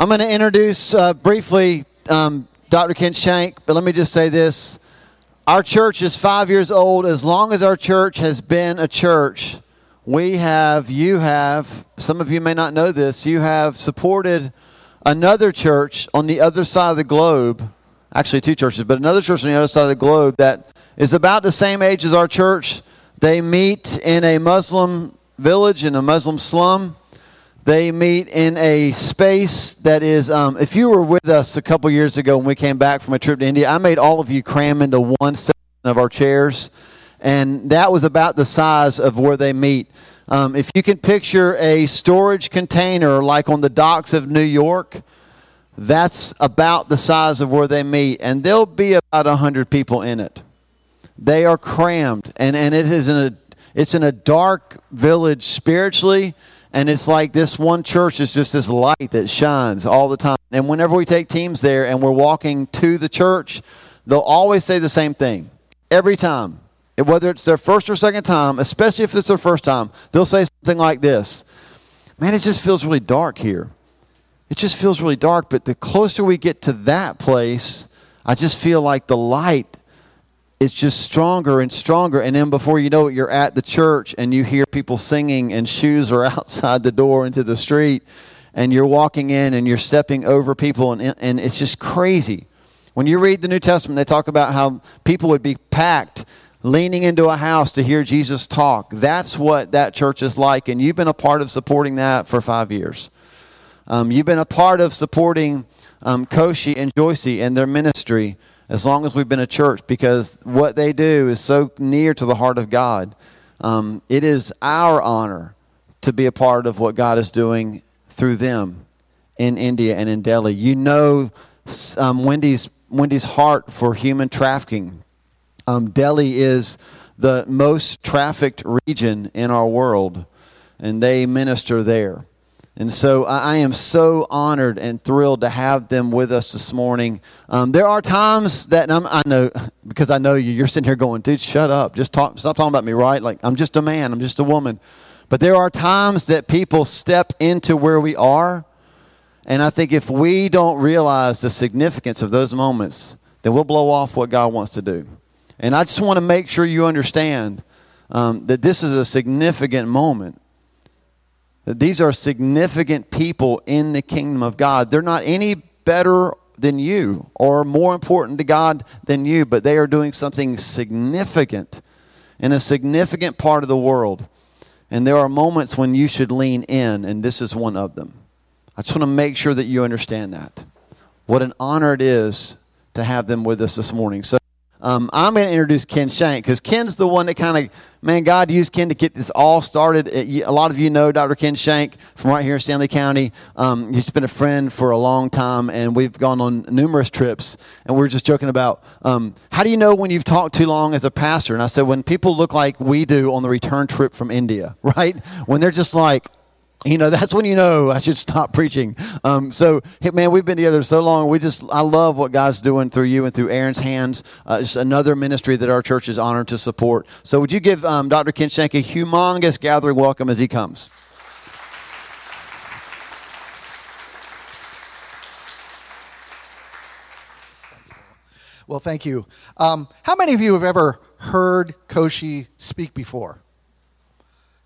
I'm going to introduce uh, briefly um, Dr. Ken Shank, but let me just say this. Our church is five years old. As long as our church has been a church, we have, you have, some of you may not know this, you have supported another church on the other side of the globe, actually two churches, but another church on the other side of the globe that is about the same age as our church. They meet in a Muslim village, in a Muslim slum. They meet in a space that is, um, if you were with us a couple years ago when we came back from a trip to India, I made all of you cram into one section of our chairs, and that was about the size of where they meet. Um, if you can picture a storage container like on the docks of New York, that's about the size of where they meet, and there'll be about 100 people in it. They are crammed, and, and it is in a, it's in a dark village spiritually and it's like this one church is just this light that shines all the time. And whenever we take teams there and we're walking to the church, they'll always say the same thing every time. Whether it's their first or second time, especially if it's their first time, they'll say something like this Man, it just feels really dark here. It just feels really dark, but the closer we get to that place, I just feel like the light it's just stronger and stronger. And then before you know it, you're at the church and you hear people singing, and shoes are outside the door into the street. And you're walking in and you're stepping over people, and, and it's just crazy. When you read the New Testament, they talk about how people would be packed leaning into a house to hear Jesus talk. That's what that church is like. And you've been a part of supporting that for five years. Um, you've been a part of supporting um, Koshi and Joycey and their ministry as long as we've been a church because what they do is so near to the heart of God. Um, it is our honor to be a part of what God is doing through them in India and in Delhi. You know um, Wendy's, Wendy's heart for human trafficking. Um, Delhi is the most trafficked region in our world, and they minister there. And so I am so honored and thrilled to have them with us this morning. Um, there are times that i know, because I know you, you're sitting here going, dude, shut up. Just talk, stop talking about me, right? Like, I'm just a man, I'm just a woman. But there are times that people step into where we are. And I think if we don't realize the significance of those moments, then we'll blow off what God wants to do. And I just want to make sure you understand um, that this is a significant moment these are significant people in the kingdom of God. They're not any better than you or more important to God than you, but they are doing something significant in a significant part of the world. And there are moments when you should lean in, and this is one of them. I just want to make sure that you understand that. What an honor it is to have them with us this morning. So um, I'm going to introduce Ken Shank because Ken's the one that kind of, man, God used Ken to get this all started. A lot of you know Dr. Ken Shank from right here in Stanly County. Um, he's been a friend for a long time, and we've gone on numerous trips. And we are just joking about um, how do you know when you've talked too long as a pastor? And I said, when people look like we do on the return trip from India, right? When they're just like, you know that's when you know i should stop preaching. Um, so hey, man we've been together so long. We just i love what god's doing through you and through aaron's hands. Uh, it's another ministry that our church is honored to support. So would you give um, dr ken shank a humongous gathering welcome as he comes? Well thank you. Um, how many of you have ever heard koshi speak before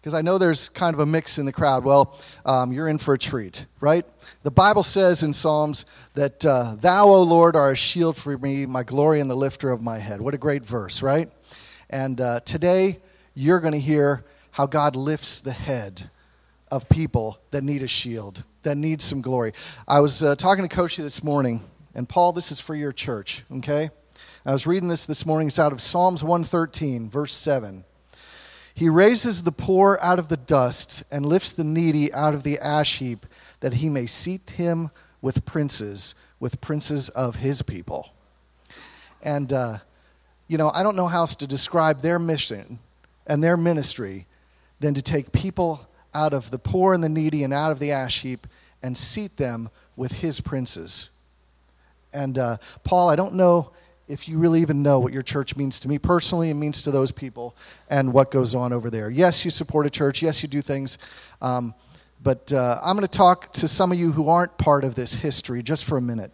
because I know there's kind of a mix in the crowd. Well, um, you're in for a treat, right? The Bible says in Psalms that uh, Thou, O Lord, are a shield for me, my glory and the lifter of my head. What a great verse, right? And uh, today, you're going to hear how God lifts the head of people that need a shield, that need some glory. I was uh, talking to Koshi this morning, and Paul, this is for your church, okay? I was reading this this morning. It's out of Psalms 113, verse 7. He raises the poor out of the dust and lifts the needy out of the ash heap, that he may seat him with princes, with princes of his people. And, uh, you know, I don't know how else to describe their mission and their ministry than to take people out of the poor and the needy and out of the ash heap and seat them with his princes. And uh, Paul, I don't know if you really even know what your church means to me personally and means to those people and what goes on over there. Yes, you support a church. Yes, you do things. Um, But uh, I'm going to talk to some of you who aren't part of this history just for a minute.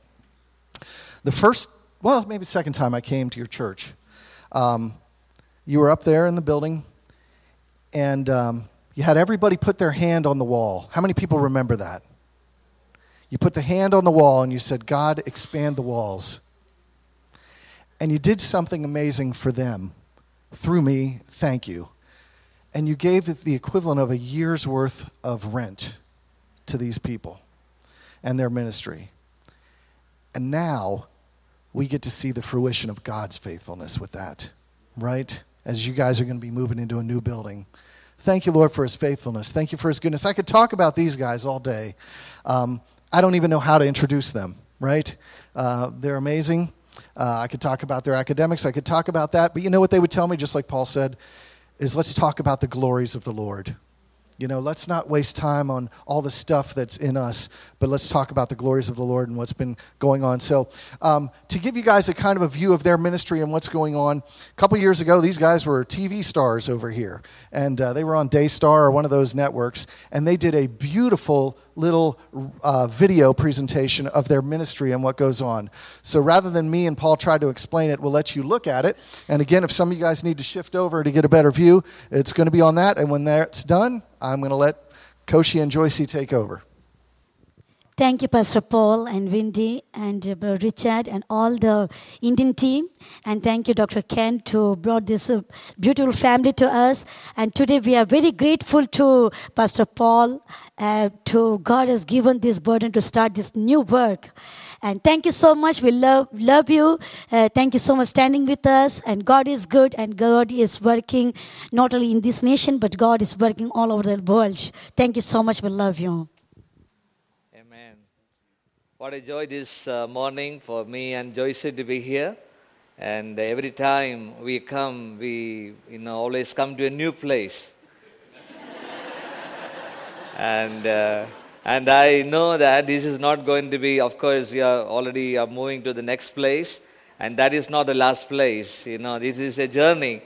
The first, well, maybe the second time I came to your church, um, you were up there in the building, and um, you had everybody put their hand on the wall. How many people remember that? You put the hand on the wall and you said, God, expand the walls. And you did something amazing for them through me. Thank you. And you gave the equivalent of a year's worth of rent to these people and their ministry. And now we get to see the fruition of God's faithfulness with that, right? As you guys are going to be moving into a new building. Thank you, Lord, for his faithfulness. Thank you for his goodness. I could talk about these guys all day. Um, I don't even know how to introduce them, right? Uh, they're amazing. Uh, I could talk about their academics. I could talk about that. But you know what they would tell me, just like Paul said, is let's talk about the glories of the Lord. You know, let's not waste time on all the stuff that's in us, but let's talk about the glories of the Lord and what's been going on. So, um, to give you guys a kind of a view of their ministry and what's going on, a couple years ago, these guys were TV stars over here, and uh, they were on Daystar or one of those networks, and they did a beautiful little uh, video presentation of their ministry and what goes on. So, rather than me and Paul try to explain it, we'll let you look at it. And again, if some of you guys need to shift over to get a better view, it's going to be on that. And when that's done, I'm going to let Koshi and Joycey take over. Thank you, Pastor Paul and Wendy and uh, Richard and all the Indian team. And thank you, Dr. Ken, to brought this uh, beautiful family to us. And today we are very grateful to Pastor Paul, uh, to God has given this burden to start this new work. And thank you so much. We love love you. Uh, thank you so much standing with us. And God is good, and God is working not only in this nation, but God is working all over the world. Thank you so much. We love you. What a joy this uh, morning for me and Joyce to be here. And every time we come, we you know always come to a new place. and uh, and I know that this is not going to be. Of course, we are already are moving to the next place, and that is not the last place. You know, this is a journey,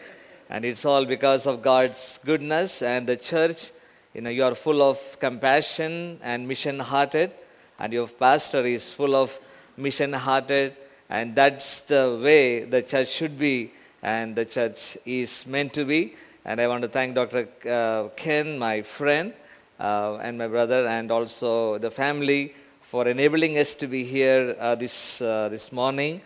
and it's all because of God's goodness and the church. You know, you are full of compassion and mission-hearted, and your pastor is full of mission-hearted, and that's the way the church should be, and the church is meant to be. And I want to thank Dr. Uh, Ken, my friend, uh, and my brother, and also the family for enabling us to be here uh, this, uh, this morning.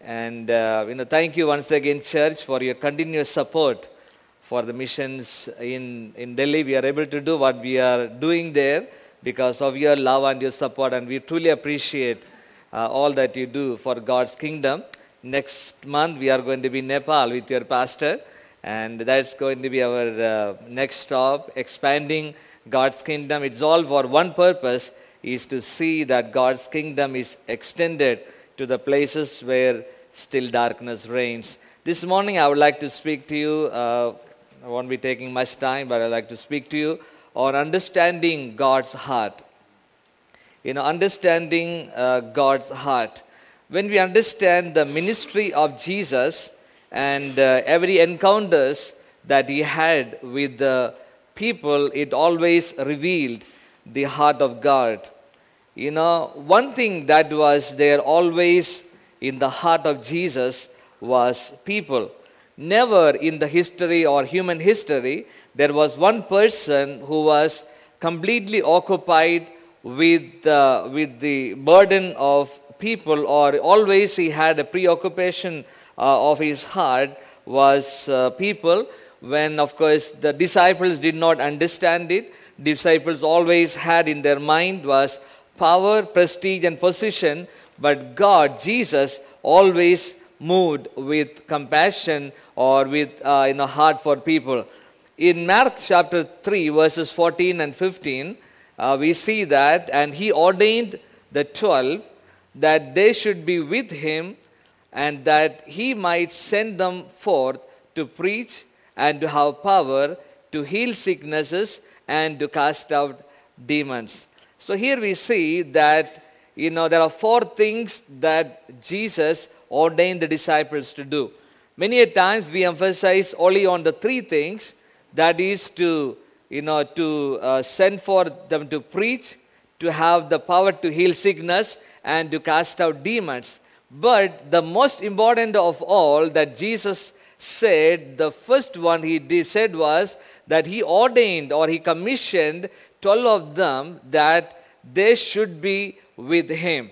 And uh, you know, thank you once again, church, for your continuous support for the missions in, in Delhi. We are able to do what we are doing there because of your love and your support, and we truly appreciate uh, all that you do for God's kingdom. Next month, we are going to be in Nepal with your pastor, and that's going to be our uh, next stop, expanding God's kingdom. It's all for one purpose is to see that God's kingdom is extended to the places where still darkness reigns. This morning, I would like to speak to you. Uh, I won't be taking much time, but I'd like to speak to you on understanding God's heart. You know, understanding uh, God's heart. When we understand the ministry of Jesus and uh, every encounters that he had with the people, it always revealed the heart of God. You know, one thing that was there always in the heart of Jesus was people. Never in the history or human history there was one person who was completely occupied with, uh, with the burden of people, or always he had a preoccupation uh, of his heart was uh, people when, of course, the disciples did not understand it. Disciples always had in their mind was power, prestige, and position, but God, Jesus, always moved with compassion or with uh, you know, heart for people. In Mark chapter 3, verses 14 and 15, uh, we see that, and he ordained the twelve that they should be with him and that he might send them forth to preach and to have power to heal sicknesses and to cast out demons. So here we see that you know there are four things that Jesus ordained the disciples to do. Many a times we emphasize only on the three things that is to you know, to uh, send for them to preach, to have the power to heal sickness, and to cast out demons. But the most important of all that Jesus said, the first one he did, said was that he ordained or he commissioned 12 of them that they should be with him.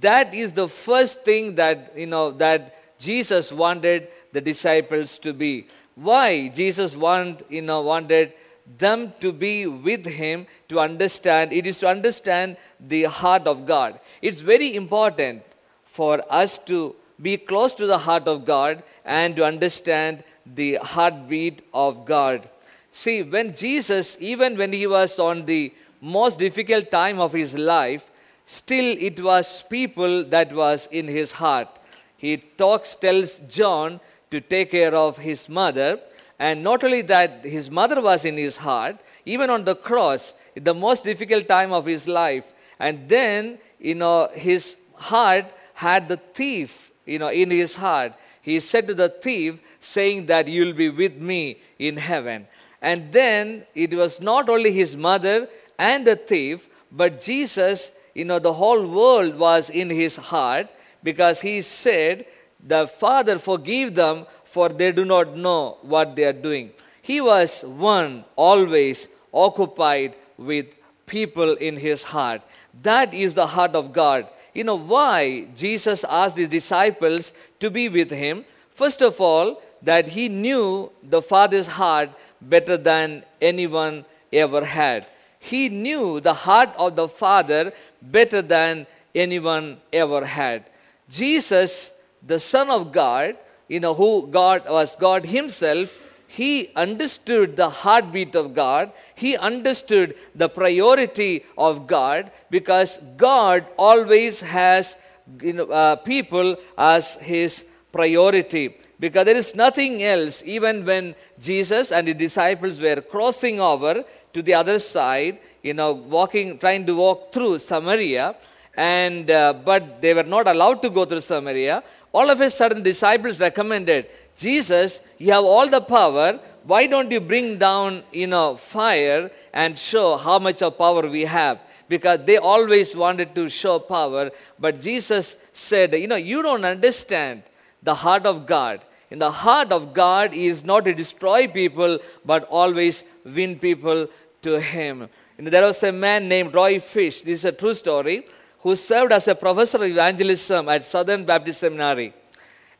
That is the first thing that, you know, that Jesus wanted the disciples to be. Why Jesus want, you know, wanted them to be with him to understand. It is to understand the heart of God. It's very important for us to be close to the heart of God and to understand the heartbeat of God. See, when Jesus, even when he was on the most difficult time of his life, still it was people that was in his heart. He talks, tells John to take care of his mother. And not only that, his mother was in his heart, even on the cross, the most difficult time of his life. And then, you know, his heart had the thief, you know, in his heart. He said to the thief, saying that you'll be with me in heaven. And then it was not only his mother and the thief, but Jesus, you know, the whole world was in his heart because he said, The Father, forgive them, for they do not know what they are doing. He was one, always occupied with people in his heart. That is the heart of God. You know why Jesus asked his disciples to be with him? First of all, that he knew the Father's heart better than anyone ever had. He knew the heart of the Father better than anyone ever had. Jesus, the Son of God, you know, who God was God Himself, he understood the heartbeat of God. He understood the priority of God because God always has you know, uh, people as His priority. Because there is nothing else, even when Jesus and the disciples were crossing over to the other side, you know, walking, trying to walk through Samaria, and uh, but they were not allowed to go through Samaria. All of a sudden, disciples recommended, Jesus, you have all the power. Why don't you bring down, you know, fire and show how much of power we have? Because they always wanted to show power, but Jesus said, you know, you don't understand the heart of God. In the heart of God is not to destroy people, but always win people to Him. There was a man named Roy Fish, this is a true story, who served as a professor of evangelism at Southern Baptist Seminary.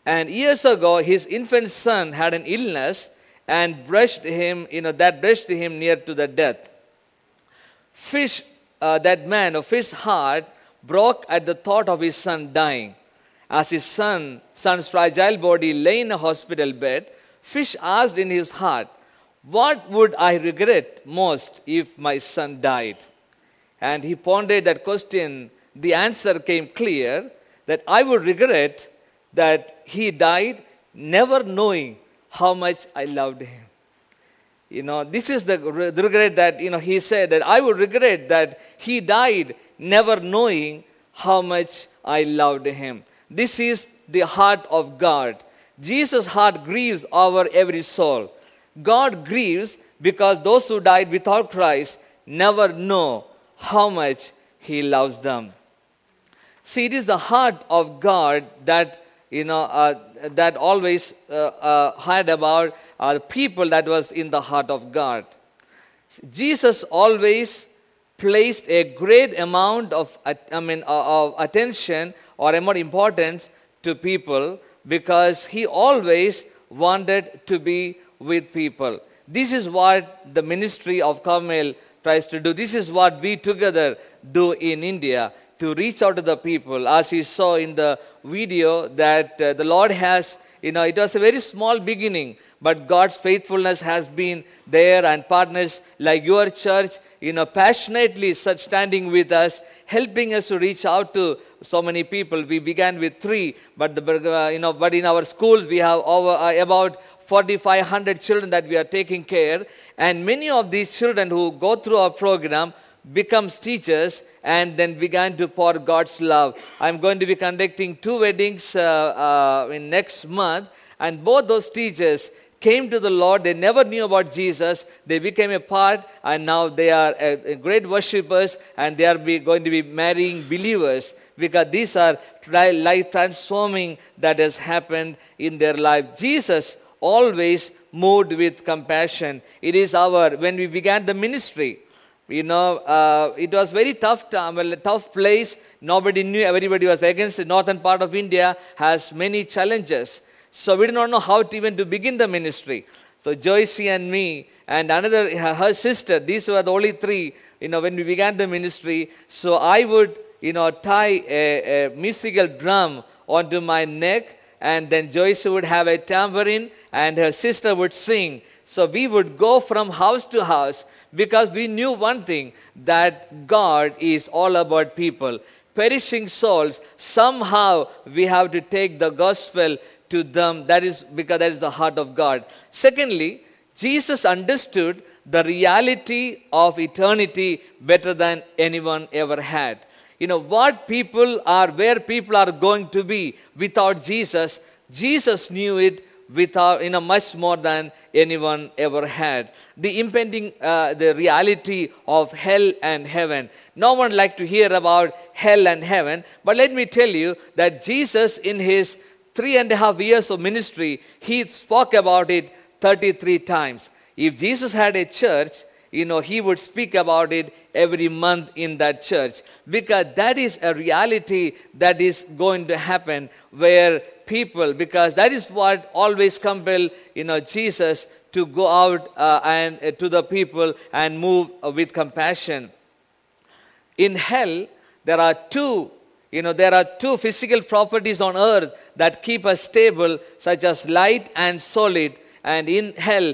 And years ago, his infant son had an illness and brushed him, you know, that brushed him near to the death. Fish, uh, that man, of his heart broke at the thought of his son dying. As his son, son's fragile body lay in a hospital bed, Fish asked in his heart, What would I regret most if my son died? And he pondered that question. The answer came clear that I would regret that he died never knowing how much I loved him. You know, this is the, regret that, you know, he said that I would regret that he died never knowing how much I loved him. This is the heart of God. Jesus' heart grieves over every soul. God grieves because those who died without Christ never know how much He loves them. See, it is the heart of God that you know uh, that always uh, uh, heard about uh, people that was in the heart of God. Jesus always placed a great amount of I mean uh, of attention or a more importance to people because he always wanted to be with people. This is what the ministry of Carmel tries to do. This is what we together do in India to reach out to the people. As you saw in the video, that uh, the Lord has, you know, it was a very small beginning, but God's faithfulness has been there, and partners like your church, you know, passionately standing with us, helping us to reach out to so many people. We began with three, but the, you know, but in our schools we have over uh, about 4,500 children that we are taking care, and many of these children who go through our program becomes teachers and then began to pour God's love. I'm going to be conducting two weddings uh, uh, in next month, and both those teachers came to the Lord. They never knew about Jesus. They became a part, and now they are a, a great worshippers, and they are going to be marrying believers because these are life transforming that has happened in their life. Jesus always moved with compassion. It is our when we began the ministry. You know, uh, it was very tough time, well, tough place. Nobody knew. Everybody was against. The northern part of India has many challenges. So we did not know how to even to begin the ministry. So Joyce and me and another her sister. These were the only three. You know, when we began the ministry. So I would, you know, tie a, a musical drum onto my neck, and then Joyce would have a tambourine, and her sister would sing. So we would go from house to house because we knew one thing that God is all about people. Perishing souls, somehow we have to take the gospel to them. That is because that is the heart of God. Secondly, Jesus understood the reality of eternity better than anyone ever had. You know, what people are, where people are going to be without Jesus, Jesus knew it without, you know, much more than anyone ever had. The impending, uh, the reality of hell and heaven. No one like to hear about hell and heaven, but let me tell you that Jesus, in his three and a half years of ministry, he spoke about it 33 times. If Jesus had a church, you know, he would speak about it every month in that church because that is a reality that is going to happen where people, because that is what always compel, you know, Jesus to go out uh, and uh, to the people and move uh, with compassion. In hell, there are two, you know, there are two physical properties on earth that keep us stable, such as light and solid and in hell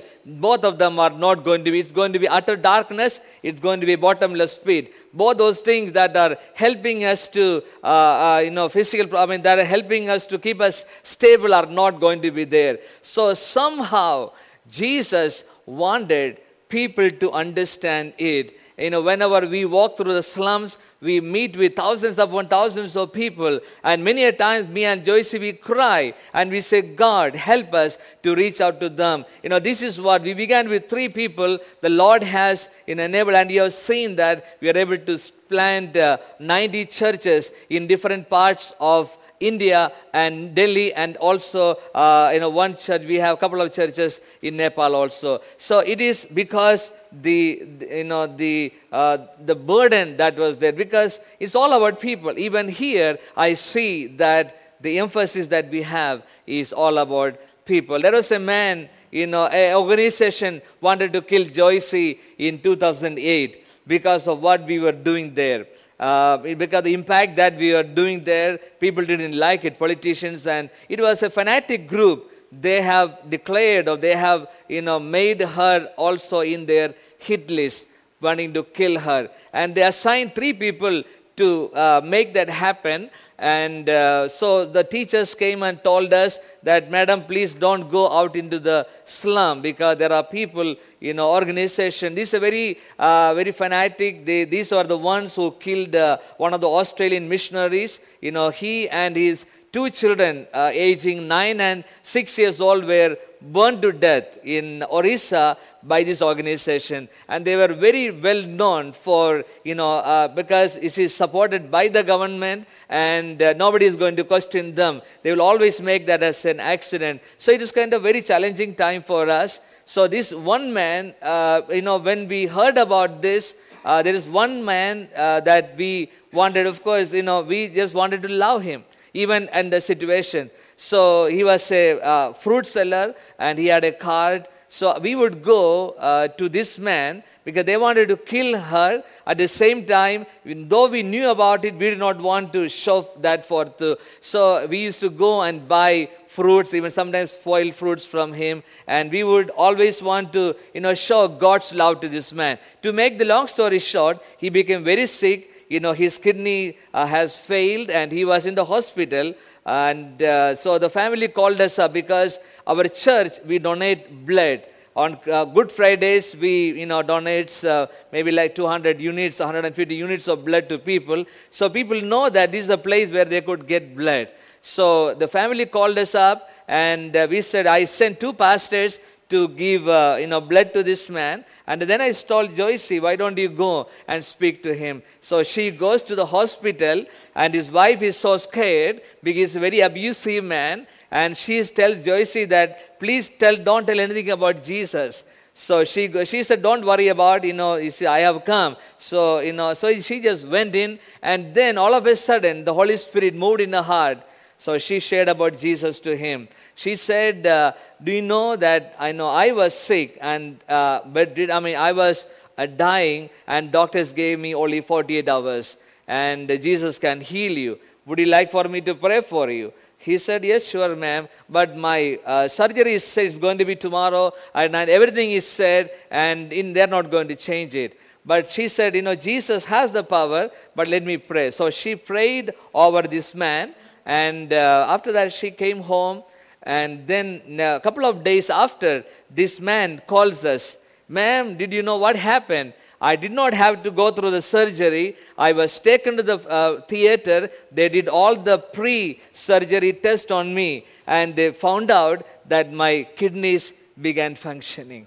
both of them are not going to be it's going to be utter darkness it's going to be bottomless pit. Both those things that are helping us to uh, uh, you know physical i mean that are helping us to keep us stable are not going to be there. So somehow jesus wanted people to understand it you know, whenever we walk through the slums, we meet with thousands upon thousands of people. And many a times, me and Joyce, we cry and we say, God, help us to reach out to them. You know, this is what we began with three people. The Lord has enabled, and you have seen that we are able to plant uh, 90 churches in different parts of India and Delhi, and also uh, you know one church. We have a couple of churches in Nepal also. So it is because the, the you know the uh, the burden that was there because it's all about people. Even here, I see that the emphasis that we have is all about people. There was a man, you know, an organization wanted to kill Joyce in 2008 because of what we were doing there uh, because the impact that we were doing there, people didn't like it, politicians, and it was a fanatic group. They have declared or they have, you know, made her also in their hit list, wanting to kill her. And they assigned three people to uh, make that happen. And uh, so the teachers came and told us that, Madam, please don't go out into the slum because there are people, you know, organization. These are very, uh, very fanatic. They, these are the ones who killed uh, one of the Australian missionaries. You know, he and his two children, uh, aging nine and six years old, were burned to death in Orissa by this organization. And they were very well known for, you know, uh, because it is supported by the government and uh, nobody is going to question them. They will always make that as an accident. So it was kind of very challenging time for us. So this one man, uh, you know, when we heard about this, uh, there is one man uh, that we wanted, of course, you know, we just wanted to love him, even in the situation. So he was a uh, fruit seller and he had a cart. So we would go uh, to this man because they wanted to kill her. At the same time, even though we knew about it, we did not want to shove that forth. So we used to go and buy fruits, even sometimes spoiled fruits from him. And we would always want to, you know, show God's love to this man. To make the long story short, he became very sick. You know, his kidney uh, has failed and he was in the hospital. And uh, so the family called us up because our church, we donate blood. On uh, Good Fridays, we you know donates uh, maybe like 200 units, 150 units of blood to people. So people know that this is a place where they could get blood. So the family called us up, and uh, we said, I sent two pastors to give uh, you know blood to this man and then i told joycey why don't you go and speak to him so she goes to the hospital and his wife is so scared because he's a very abusive man and she tells joycey that please tell don't tell anything about jesus so she, she said, don't worry about, you know, you see, I have come. So, you know, so she just went in and then all of a sudden the Holy Spirit moved in her heart. So she shared about Jesus to him. She said, uh, do you know that I know I was sick and, uh, but did, I mean, I was uh, dying and doctors gave me only 48 hours and Jesus can heal you. Would you like for me to pray for you? He said, Yes, sure, ma'am, but my uh, surgery is it's going to be tomorrow, and, and everything is said, and in, they're not going to change it. But she said, You know, Jesus has the power, but let me pray. So she prayed over this man, and uh, after that, she came home. And then a couple of days after, this man calls us, Ma'am, did you know what happened? I did not have to go through the surgery. I was taken to the uh, theater. They did all the pre surgery test on me, and they found out that my kidneys began functioning.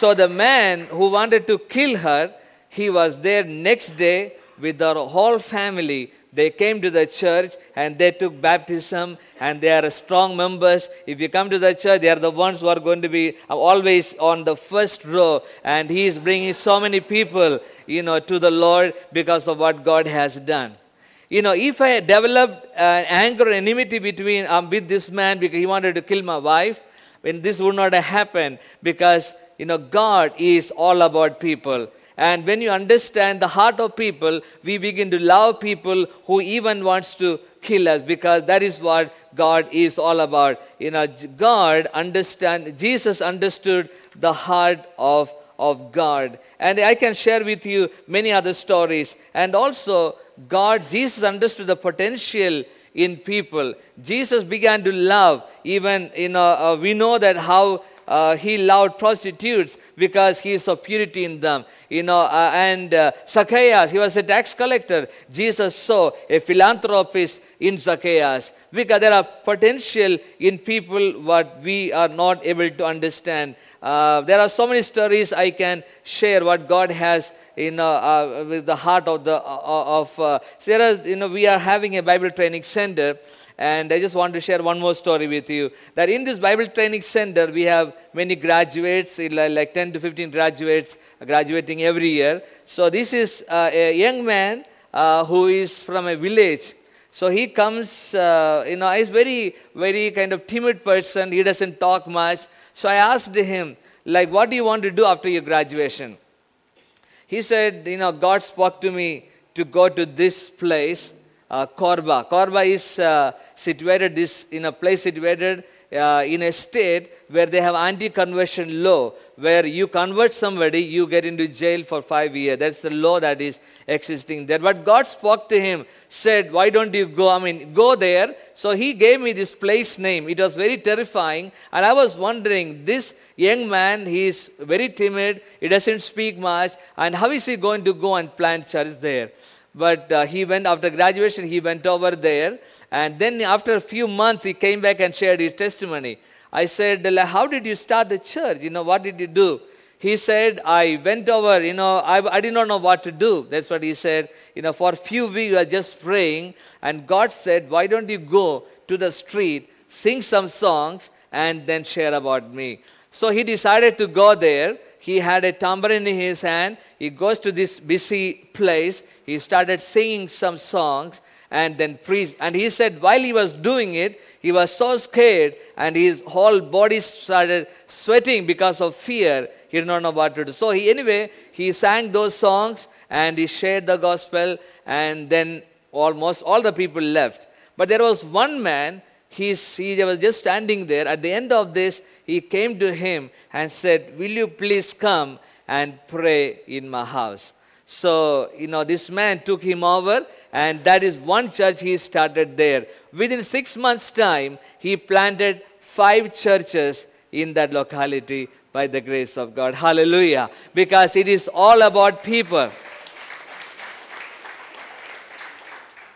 so the man who wanted to kill her, he was there next day with their whole family they came to the church and they took baptism and they are strong members. If you come to the church, they are the ones who are going to be always on the first row. And he is bringing so many people, you know, to the Lord because of what God has done. You know, if I developed uh, anger or enmity between um, with this man because he wanted to kill my wife, then this would not have happened because you know God is all about people. And when you understand the heart of people, we begin to love people who even wants to kill us because that is what God is all about. You know, God understand Jesus understood the heart of of God. And I can share with you many other stories. And also, God, Jesus understood the potential in people. Jesus began to love. Even, you know, uh, we know that how uh, he loved prostitutes because he saw purity in them. You know, uh, and uh, Zacchaeus, he was a tax collector. Jesus saw a philanthropist in Zacchaeus because there are potential in people what we are not able to understand. Uh, there are so many stories I can share what God has in uh, with the heart of the uh, of. Uh, Sarah, you know, we are having a Bible training center and I just want to share one more story with you. That in this Bible training center, we have many graduates, like 10 to 15 graduates graduating every year. So this is uh, a young man uh, who is from a village. So he comes, uh, you know, he's very, very kind of timid person. He doesn't talk much. So I asked him, like, what do you want to do after your graduation? He said, you know, God spoke to me to go to this place uh, Korba. Korba is uh, situated in a place situated uh, in a state where they have anti-conversion law, where you convert somebody, you get into jail for five years. That's the law that is existing there. But God spoke to him, said, "Why don't you go? I mean, go there." So He gave me this place name. It was very terrifying, and I was wondering, this young man, he is very timid. He doesn't speak much, and how is he going to go and plant church there? But uh, he went, after graduation, he went over there. And then after a few months, he came back and shared his testimony. I said, How did you start the church? You know, what did you do? He said, I went over, you know, I, I did not know what to do. That's what he said. You know, for a few weeks, I was just praying. And God said, Why don't you go to the street, sing some songs, and then share about me? So he decided to go there. He had a tambourine in his hand. He goes to this busy place. He started singing some songs and then preached. And he said, while he was doing it, he was so scared and his whole body started sweating because of fear. He did not know what to do. So, he, anyway, he sang those songs and he shared the gospel, and then almost all the people left. But there was one man, he, he was just standing there. At the end of this, he came to him and said, Will you please come and pray in my house? So, you know, this man took him over, and that is one church he started there. Within six months' time, he planted five churches in that locality by the grace of God. Hallelujah. Because it is all about people.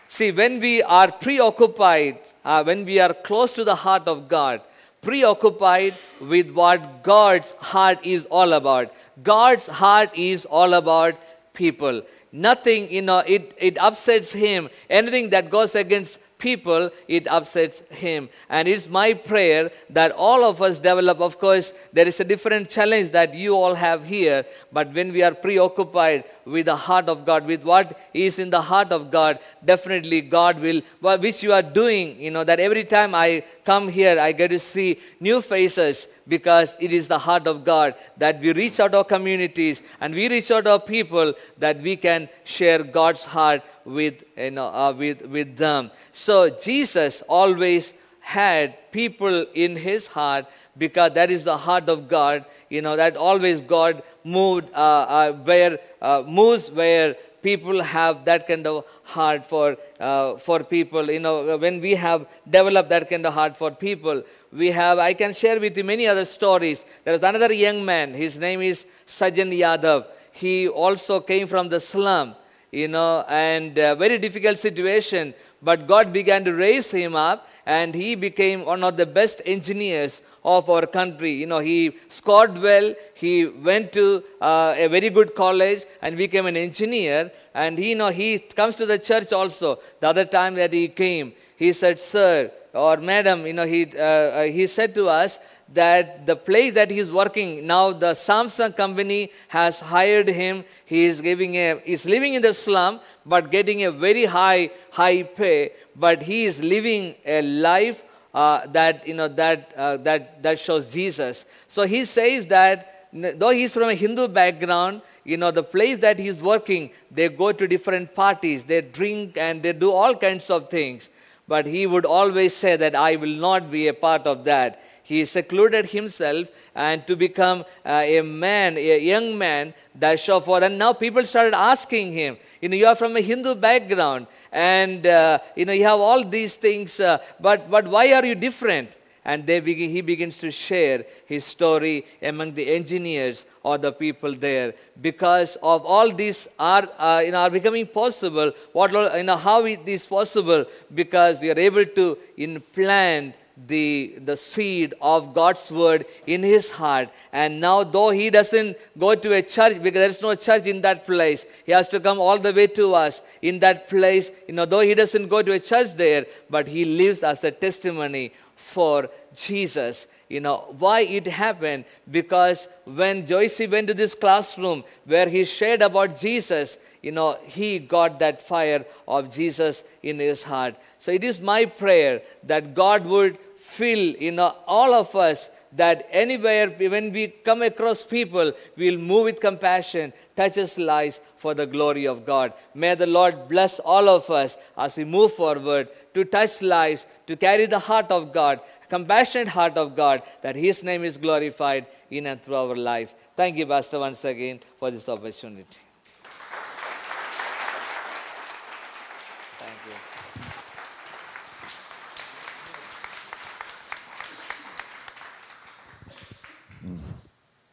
See, when we are preoccupied uh, when we are close to the heart of God, preoccupied with what God's heart is all about. God's heart is all about people. Nothing, you know, it, it upsets him. Anything that goes against people, it upsets him. And it's my prayer that all of us develop. Of course, there is a different challenge that you all have here, but when we are preoccupied with the heart of God, with what is in the heart of God, definitely God will, which you are doing, you know, that every time I come here, I get to see new faces because it is the heart of God that we reach out our communities and we reach out our people that we can share God's heart with, you know, uh, with, with them. So Jesus always had people in his heart because that is the heart of God. You know, that always God moved, uh, uh, where, uh, moves where people have that kind of heart for, uh, for people. You know, when we have developed that kind of heart for people, we have, I can share with you many other stories. There is another young man, his name is Sajan Yadav. He also came from the slum, you know, and very difficult situation. But God began to raise him up, and he became one of the best engineers of our country. You know, he scored well, he went to uh, a very good college and became an engineer. And he, you know, he comes to the church also. The other time that he came, he said, Sir, or Madam, you know, he, uh, uh he said to us, that the place that he is working now the samsung company has hired him he is giving a he's living in the slum but getting a very high high pay but he is living a life uh, that, you know, that, uh, that, that shows Jesus. So he says that though he's from a Hindu background, you know, the place that he's working, they go to different parties, they drink and they do all kinds of things. But he would always say that I will not be a part of that. He secluded himself and to become uh, a man, a young man forth. And now people started asking him, you know, you are from a Hindu background and uh, you know you have all these things uh, but but why are you different? And they begin, he begins to share his story among the engineers or the people there. Because of all these are uh, you know are becoming possible what you know how it is possible? Because we are able to implant the, the seed of God's word in his heart. And now, though he doesn't go to a church because there's no church in that place, he has to come all the way to us in that place. You know, though he doesn't go to a church there, but he lives as a testimony for Jesus. You know, why it happened? Because when Joyce went to this classroom where he shared about Jesus, you know, he got that fire of Jesus in his heart. So it is my prayer that God would fill in all of us that anywhere when we come across people, we'll move with compassion, touch lives for the glory of God. May the Lord bless all of us as we move forward to touch lives, to carry the heart of God, compassionate heart of God, that His name is glorified in and through our life. Thank you, Pastor, once again for this opportunity.